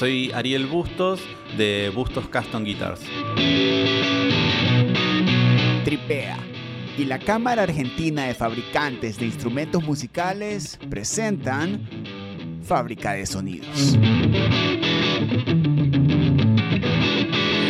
soy Ariel Bustos de Bustos Custom Guitars. Tripea y la Cámara Argentina de Fabricantes de Instrumentos Musicales presentan Fábrica de Sonidos.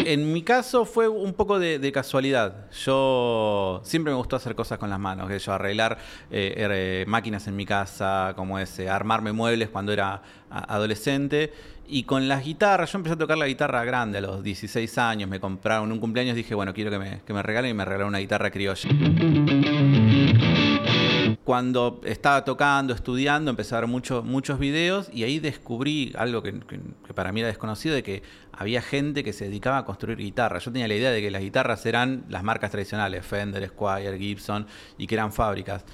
En mi caso fue un poco de, casualidad. Yo siempre me gustó hacer cosas con las manos, que yo arreglar eh, er, máquinas en mi casa, como ese, armarme muebles cuando era adolescente. Y con las guitarras, yo empecé a tocar la guitarra grande a los 16 años, me compraron un cumpleaños, dije, bueno, quiero que me, que me regalen y me regalaron una guitarra criolla cuando estaba tocando, estudiando, empecé a ver muchos videos y ahí descubrí algo que, para mí era desconocido, de que había gente que se dedicaba a construir guitarras. Yo tenía la idea de que las guitarras eran las marcas tradicionales, Fender, Squire, Gibson, y que eran fábricas.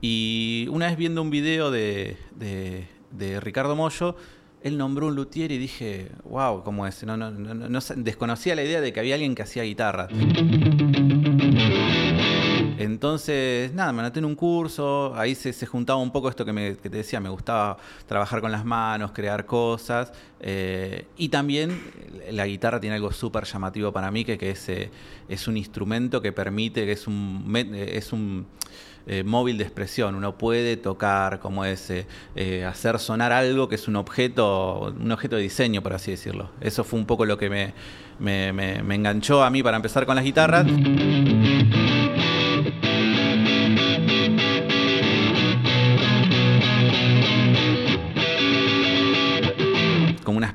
Y una vez viendo un video de, de, Ricardo Mollo, él nombró un luthier y dije, wow, ¿cómo es? No, no, no, desconocía la idea de que había alguien que hacía guitarras. Entonces, nada, me anoté en un curso, ahí se, juntaba un poco esto que, te decía, me gustaba trabajar con las manos, crear cosas, eh, y también la guitarra tiene algo súper llamativo para mí, que, que es, eh, es, un instrumento que permite, que es un, es un eh, móvil de expresión, uno puede tocar, como es, hacer sonar algo que es un objeto, un objeto de diseño, por así decirlo. Eso fue un poco lo que me, enganchó a mí para empezar con las guitarras.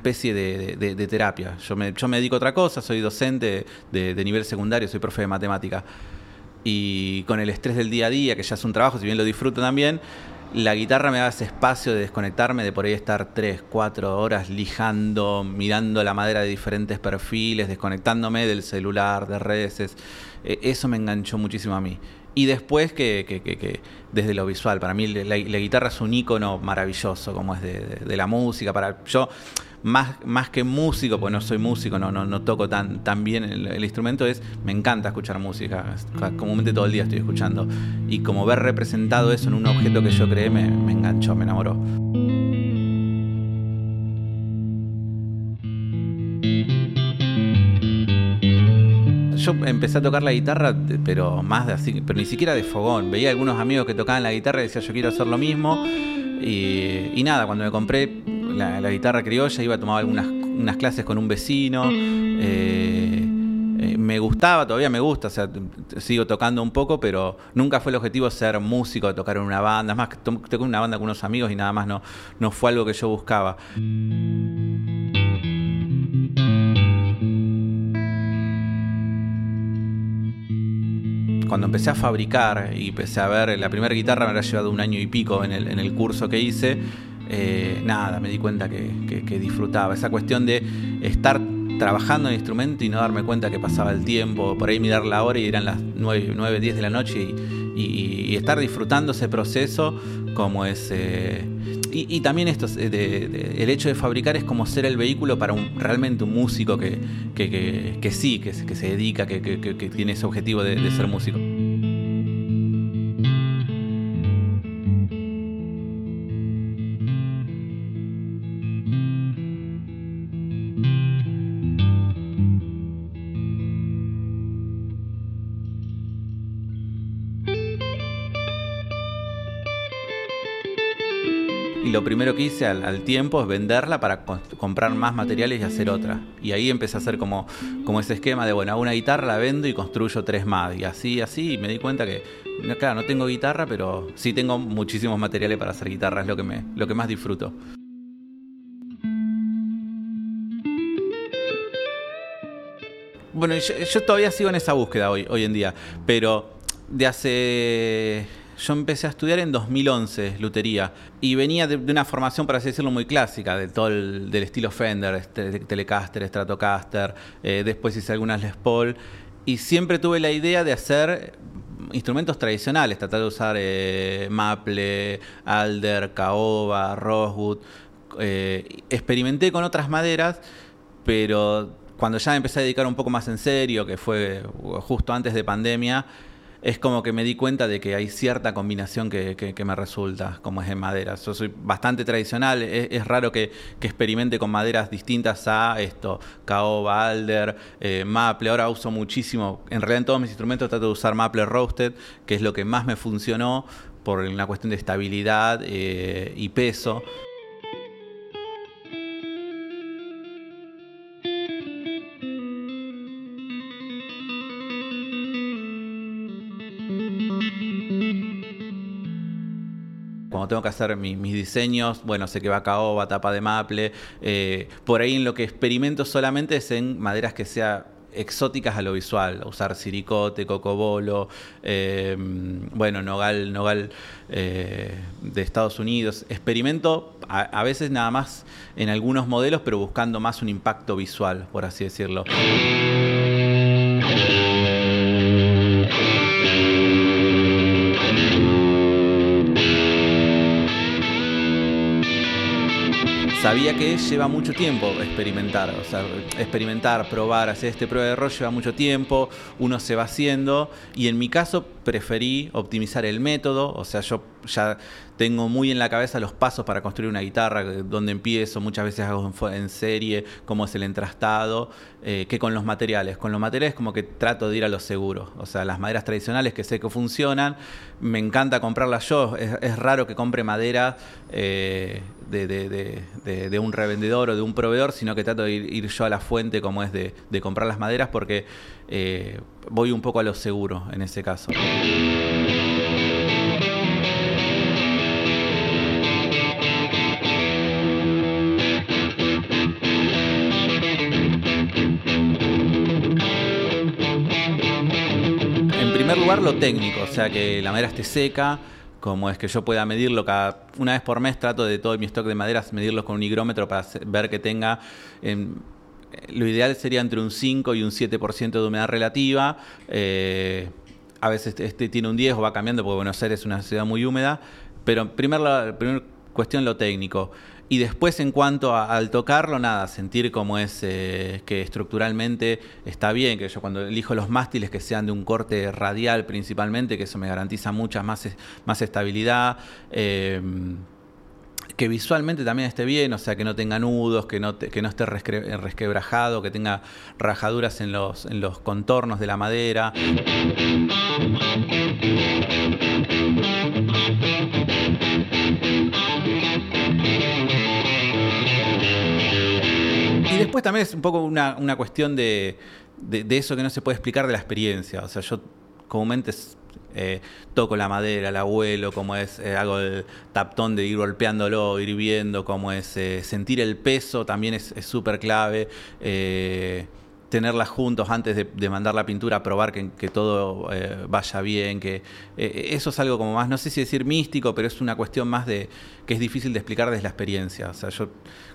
especie de, terapia. Yo me, yo me, dedico a otra cosa, soy docente de, nivel secundario, soy profe de matemática. Y con el estrés del día a día, que ya es un trabajo, si bien lo disfruto también, la guitarra me da ese espacio de desconectarme, de por ahí estar tres, cuatro horas lijando, mirando la madera de diferentes perfiles, desconectándome del celular, de redes. Eh, eso me enganchó muchísimo a mí. Y después que, que, que, desde lo visual, para mí la, guitarra es un icono maravilloso, como es de, de la música. Para, yo más, más que músico, porque no soy músico, no, no, no toco tan, tan bien el, instrumento, es me encanta escuchar música. Comúnmente todo el día estoy escuchando. Y como ver representado eso en un objeto que yo creé me, me enganchó, me enamoró. Yo empecé a tocar la guitarra, pero más de así, pero ni siquiera de fogón. Veía algunos amigos que tocaban la guitarra y decía yo quiero hacer lo mismo. Y, nada, cuando me compré la, guitarra criolla, iba a tomar algunas unas clases con un vecino. Eh, eh, me gustaba, todavía me gusta, o sea, sigo tocando un poco, pero nunca fue el objetivo ser músico, tocar en una banda. Es más, toqué una banda con unos amigos y nada más no, no fue algo que yo buscaba. Cuando empecé a fabricar y empecé a ver, la primera guitarra me había llevado un año y pico en el, en el curso que hice, eh, nada, me di cuenta que, disfrutaba. Esa cuestión de estar trabajando en el instrumento y no darme cuenta que pasaba el tiempo, por ahí mirar la hora y eran las 9, 9 10 de la noche y, estar disfrutando ese proceso como es... Eh, y, también esto, el hecho de fabricar es como ser el vehículo para un, realmente un músico que, sí, que, se dedica, que, tiene ese objetivo de ser músico. Primero que hice al, tiempo es venderla para comprar más materiales y hacer otra. Y ahí empecé a hacer como, como ese esquema de, bueno, una guitarra, la vendo y construyo tres más. Y así, así, y me di cuenta que, claro, no tengo guitarra, pero sí tengo muchísimos materiales para hacer guitarra, es lo que, me, lo que más disfruto. Bueno, yo, yo todavía sigo en esa búsqueda hoy, hoy en día, pero de hace yo empecé a estudiar en 2011 lutería y venía de, una formación, por así decirlo, muy clásica, de todo el, del estilo Fender, este, Telecaster, Stratocaster, eh, después hice algunas Les Paul y siempre tuve la idea de hacer instrumentos tradicionales, tratar de usar eh, maple, alder, caoba, rosewood. Eh, experimenté con otras maderas, pero cuando ya empecé a dedicar un poco más en serio, que fue justo antes de pandemia, es como que me di cuenta de que hay cierta combinación que, me resulta, como es en madera. Yo soy bastante tradicional, es, raro que, experimente con maderas distintas a esto, caoba, alder, eh, maple. Ahora uso muchísimo, en realidad en todos mis instrumentos trato de usar maple roasted, que es lo que más me funcionó por una cuestión de estabilidad eh, y peso. Cuando tengo que hacer mis diseños, bueno, sé que va caoba, tapa de maple. Eh, por ahí en lo que experimento solamente es en maderas que sea exóticas a lo visual, usar siricote, cocobolo, eh, bueno, nogal, nogal eh, de Estados Unidos. Experimento a, veces nada más en algunos modelos, pero buscando más un impacto visual, por así decirlo. Sabía que lleva mucho tiempo experimentar, o sea, experimentar, probar, hacer este prueba de error lleva mucho tiempo, uno se va haciendo y en mi caso preferí optimizar el método, o sea, yo ya tengo muy en la cabeza los pasos para construir una guitarra, donde empiezo, muchas veces hago en serie, cómo es el entrastado, eh, que con los materiales. Con los materiales como que trato de ir a lo seguro, o sea, las maderas tradicionales que sé que funcionan, me encanta comprarlas yo, es, raro que compre madera eh, de, un revendedor o de un proveedor, sino que trato de ir, yo a la fuente como es de, comprar las maderas porque eh, voy un poco a lo seguro en ese caso. En primer lugar, lo técnico, o sea, que la madera esté seca, como es que yo pueda medirlo cada una vez por mes, trato de todo mi stock de maderas medirlos con un higrómetro para ver que tenga... lo ideal sería entre un 5 y un 7% de humedad relativa. Eh, a veces este tiene un 10 o va cambiando porque Buenos Aires es una ciudad muy húmeda. Pero primer, primer cuestión lo técnico. Y después en cuanto al tocarlo, nada, sentir cómo es eh, que estructuralmente está bien, que yo cuando elijo los mástiles que sean de un corte radial principalmente, que eso me garantiza mucha más, más estabilidad. Eh, que visualmente también esté bien, o sea, que no tenga nudos, que no, esté resquebrajado, que tenga rajaduras en los, contornos de la madera. después también es un poco una, cuestión de, eso que no se puede explicar de la experiencia. O sea, yo comúnmente eh, toco la madera, la abuelo, como es, eh, hago el taptón de ir golpeándolo, ir viendo, cómo es, eh, sentir el peso también es súper clave tenerlas juntos antes de, mandar la pintura, probar que, todo vaya bien, que eso es algo como más, no sé si decir místico, pero es una cuestión más de que es difícil de explicar desde la experiencia. O sea, yo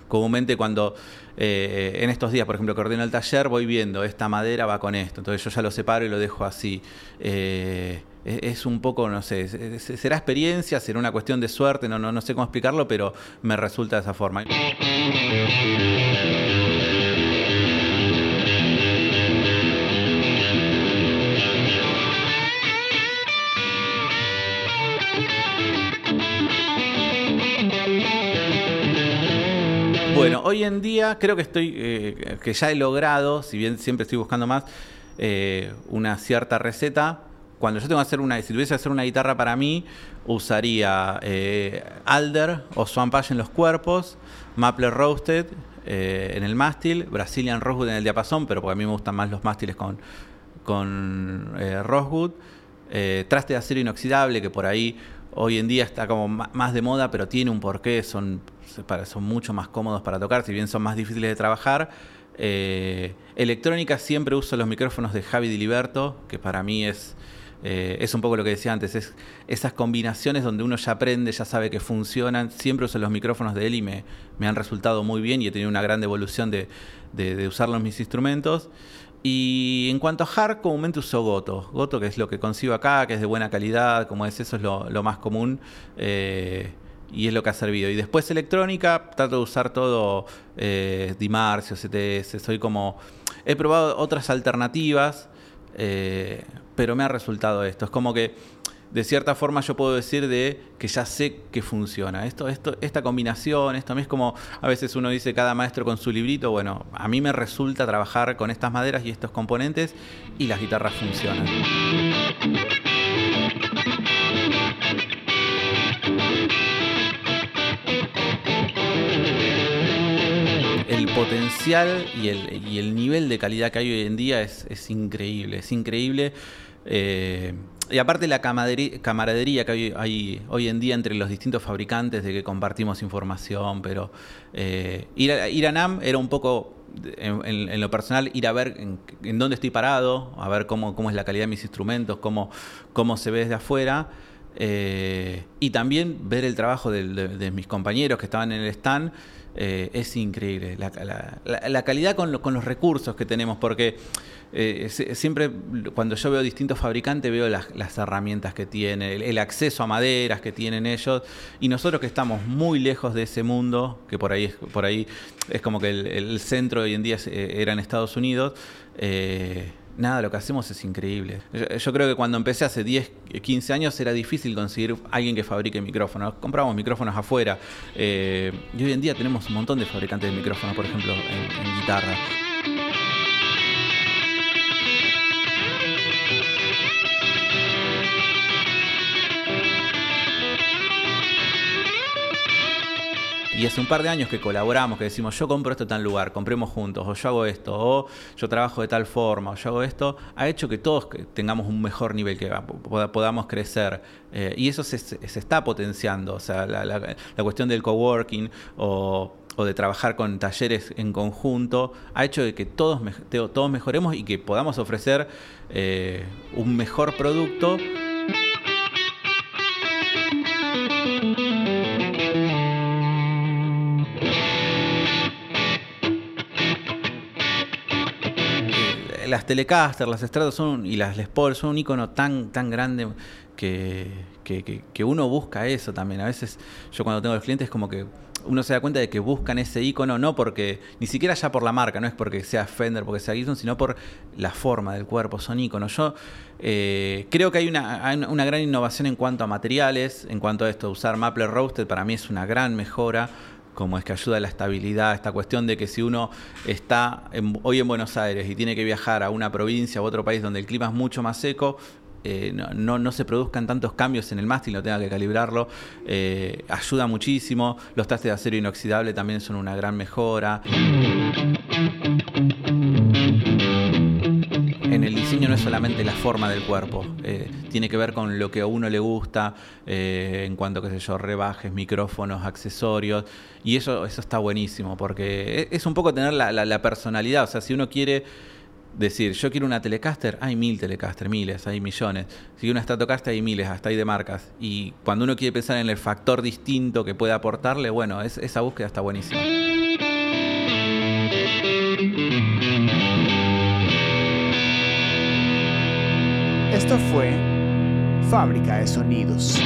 comúnmente cuando eh, en estos días, por ejemplo, que ordeno el taller, voy viendo, esta madera va con esto, entonces yo ya lo separo y lo dejo así. Eh, es un poco, no sé, será experiencia, será una cuestión de suerte, no, no, no sé cómo explicarlo, pero me resulta de esa forma. Bueno, hoy en día creo que estoy, eh, que ya he logrado, si bien siempre estoy buscando más, eh, una cierta receta. Cuando yo tengo que hacer una, si tuviese que hacer una guitarra para mí, usaría eh, Alder o Swamp en los cuerpos, Maple Roasted en el mástil, Brazilian Rosewood en el diapasón, pero porque a mí me gustan más los mástiles con, con Rosewood, traste de acero inoxidable, que por ahí hoy en día está como más de moda, pero tiene un porqué, son son mucho más cómodos para tocar, si bien son más difíciles de trabajar. Eh, electrónica siempre uso los micrófonos de Javi Diliberto, que para mí es, eh, es un poco lo que decía antes, es esas combinaciones donde uno ya aprende, ya sabe que funcionan. Siempre uso los micrófonos de él y me, han resultado muy bien y he tenido una gran evolución de, de, usarlos en mis instrumentos. Y en cuanto a hard, comúnmente uso Goto. Goto, que es lo que consigo acá, que es de buena calidad, como es, eso es lo, lo más común. Eh, y es lo que ha servido. Y después electrónica, trato de usar todo eh, Dimarcio, CTS, soy como... He probado otras alternativas, eh, pero me ha resultado esto. Es como que de cierta forma yo puedo decir de que ya sé que funciona. Esto, esto, esta combinación, esto a mí es como a veces uno dice cada maestro con su librito, bueno, a mí me resulta trabajar con estas maderas y estos componentes y las guitarras funcionan. Potencial y el, nivel de calidad que hay hoy en día es, increíble, es increíble. Eh, y aparte la camaradería que hay, hoy en día entre los distintos fabricantes de que compartimos información, pero eh, ir, a, ir, a, NAM era un poco, en, lo personal, ir a ver en, dónde estoy parado, a ver cómo, cómo es la calidad de mis instrumentos, cómo se ve desde afuera. Eh, y también ver el trabajo de, mis compañeros que estaban en el stand eh, es increíble. La, calidad con, los recursos que tenemos, porque eh, siempre cuando yo veo distintos fabricantes veo las, herramientas que tienen, el, acceso a maderas que tienen ellos y nosotros que estamos muy lejos de ese mundo, que por ahí es, por ahí es como que el, centro hoy en día era en Estados Unidos, nada, lo que hacemos es increíble. Yo, creo que cuando empecé hace 10, 15 años era difícil conseguir alguien que fabrique micrófonos. Comprábamos micrófonos afuera. y hoy en día tenemos un montón de fabricantes de micrófonos, por ejemplo, en guitarra. Y hace un par de años que colaboramos, que decimos, yo compro esto en tal lugar, compremos juntos, o yo hago esto, o yo trabajo de tal forma, o yo hago esto, ha hecho que todos tengamos un mejor nivel, que podamos crecer. Eh, y eso se, está potenciando. O sea, la, cuestión del coworking o o de trabajar con talleres en conjunto, ha hecho de que todos, todos mejoremos y que podamos ofrecer eh, un mejor producto las Telecaster, las Stratos son, y las Les Paul son un icono tan, tan grande que, que, uno busca eso también. A veces yo cuando tengo los clientes como que uno se da cuenta de que buscan ese icono no porque, ni siquiera ya por la marca, no es porque sea Fender, porque sea Gibson, sino por la forma del cuerpo, son iconos. Yo eh, creo que hay una, una, gran innovación en cuanto a materiales, en cuanto a esto, usar Maple Roasted para mí es una gran mejora como es que ayuda a la estabilidad, esta cuestión de que si uno está hoy en Buenos Aires y tiene que viajar a una provincia u otro país donde el clima es mucho más seco, eh, no, no, se produzcan tantos cambios en el mástil, no tenga que calibrarlo, eh, ayuda muchísimo. Los trastes de acero inoxidable también son una gran mejora. Es solamente la forma del cuerpo, eh, tiene que ver con lo que a uno le gusta, en cuanto, qué sé yo, rebajes, micrófonos, accesorios, y eso, eso está buenísimo, porque es un poco tener la, la personalidad, o sea, si uno quiere decir, yo quiero una Telecaster, hay mil Telecaster, miles, hay millones. Si quiero una Stratocaster, hay miles, hasta hay de marcas. Y cuando uno quiere pensar en el factor distinto que puede aportarle, bueno, esa búsqueda está buenísima. Fue Fábrica de Sonidos.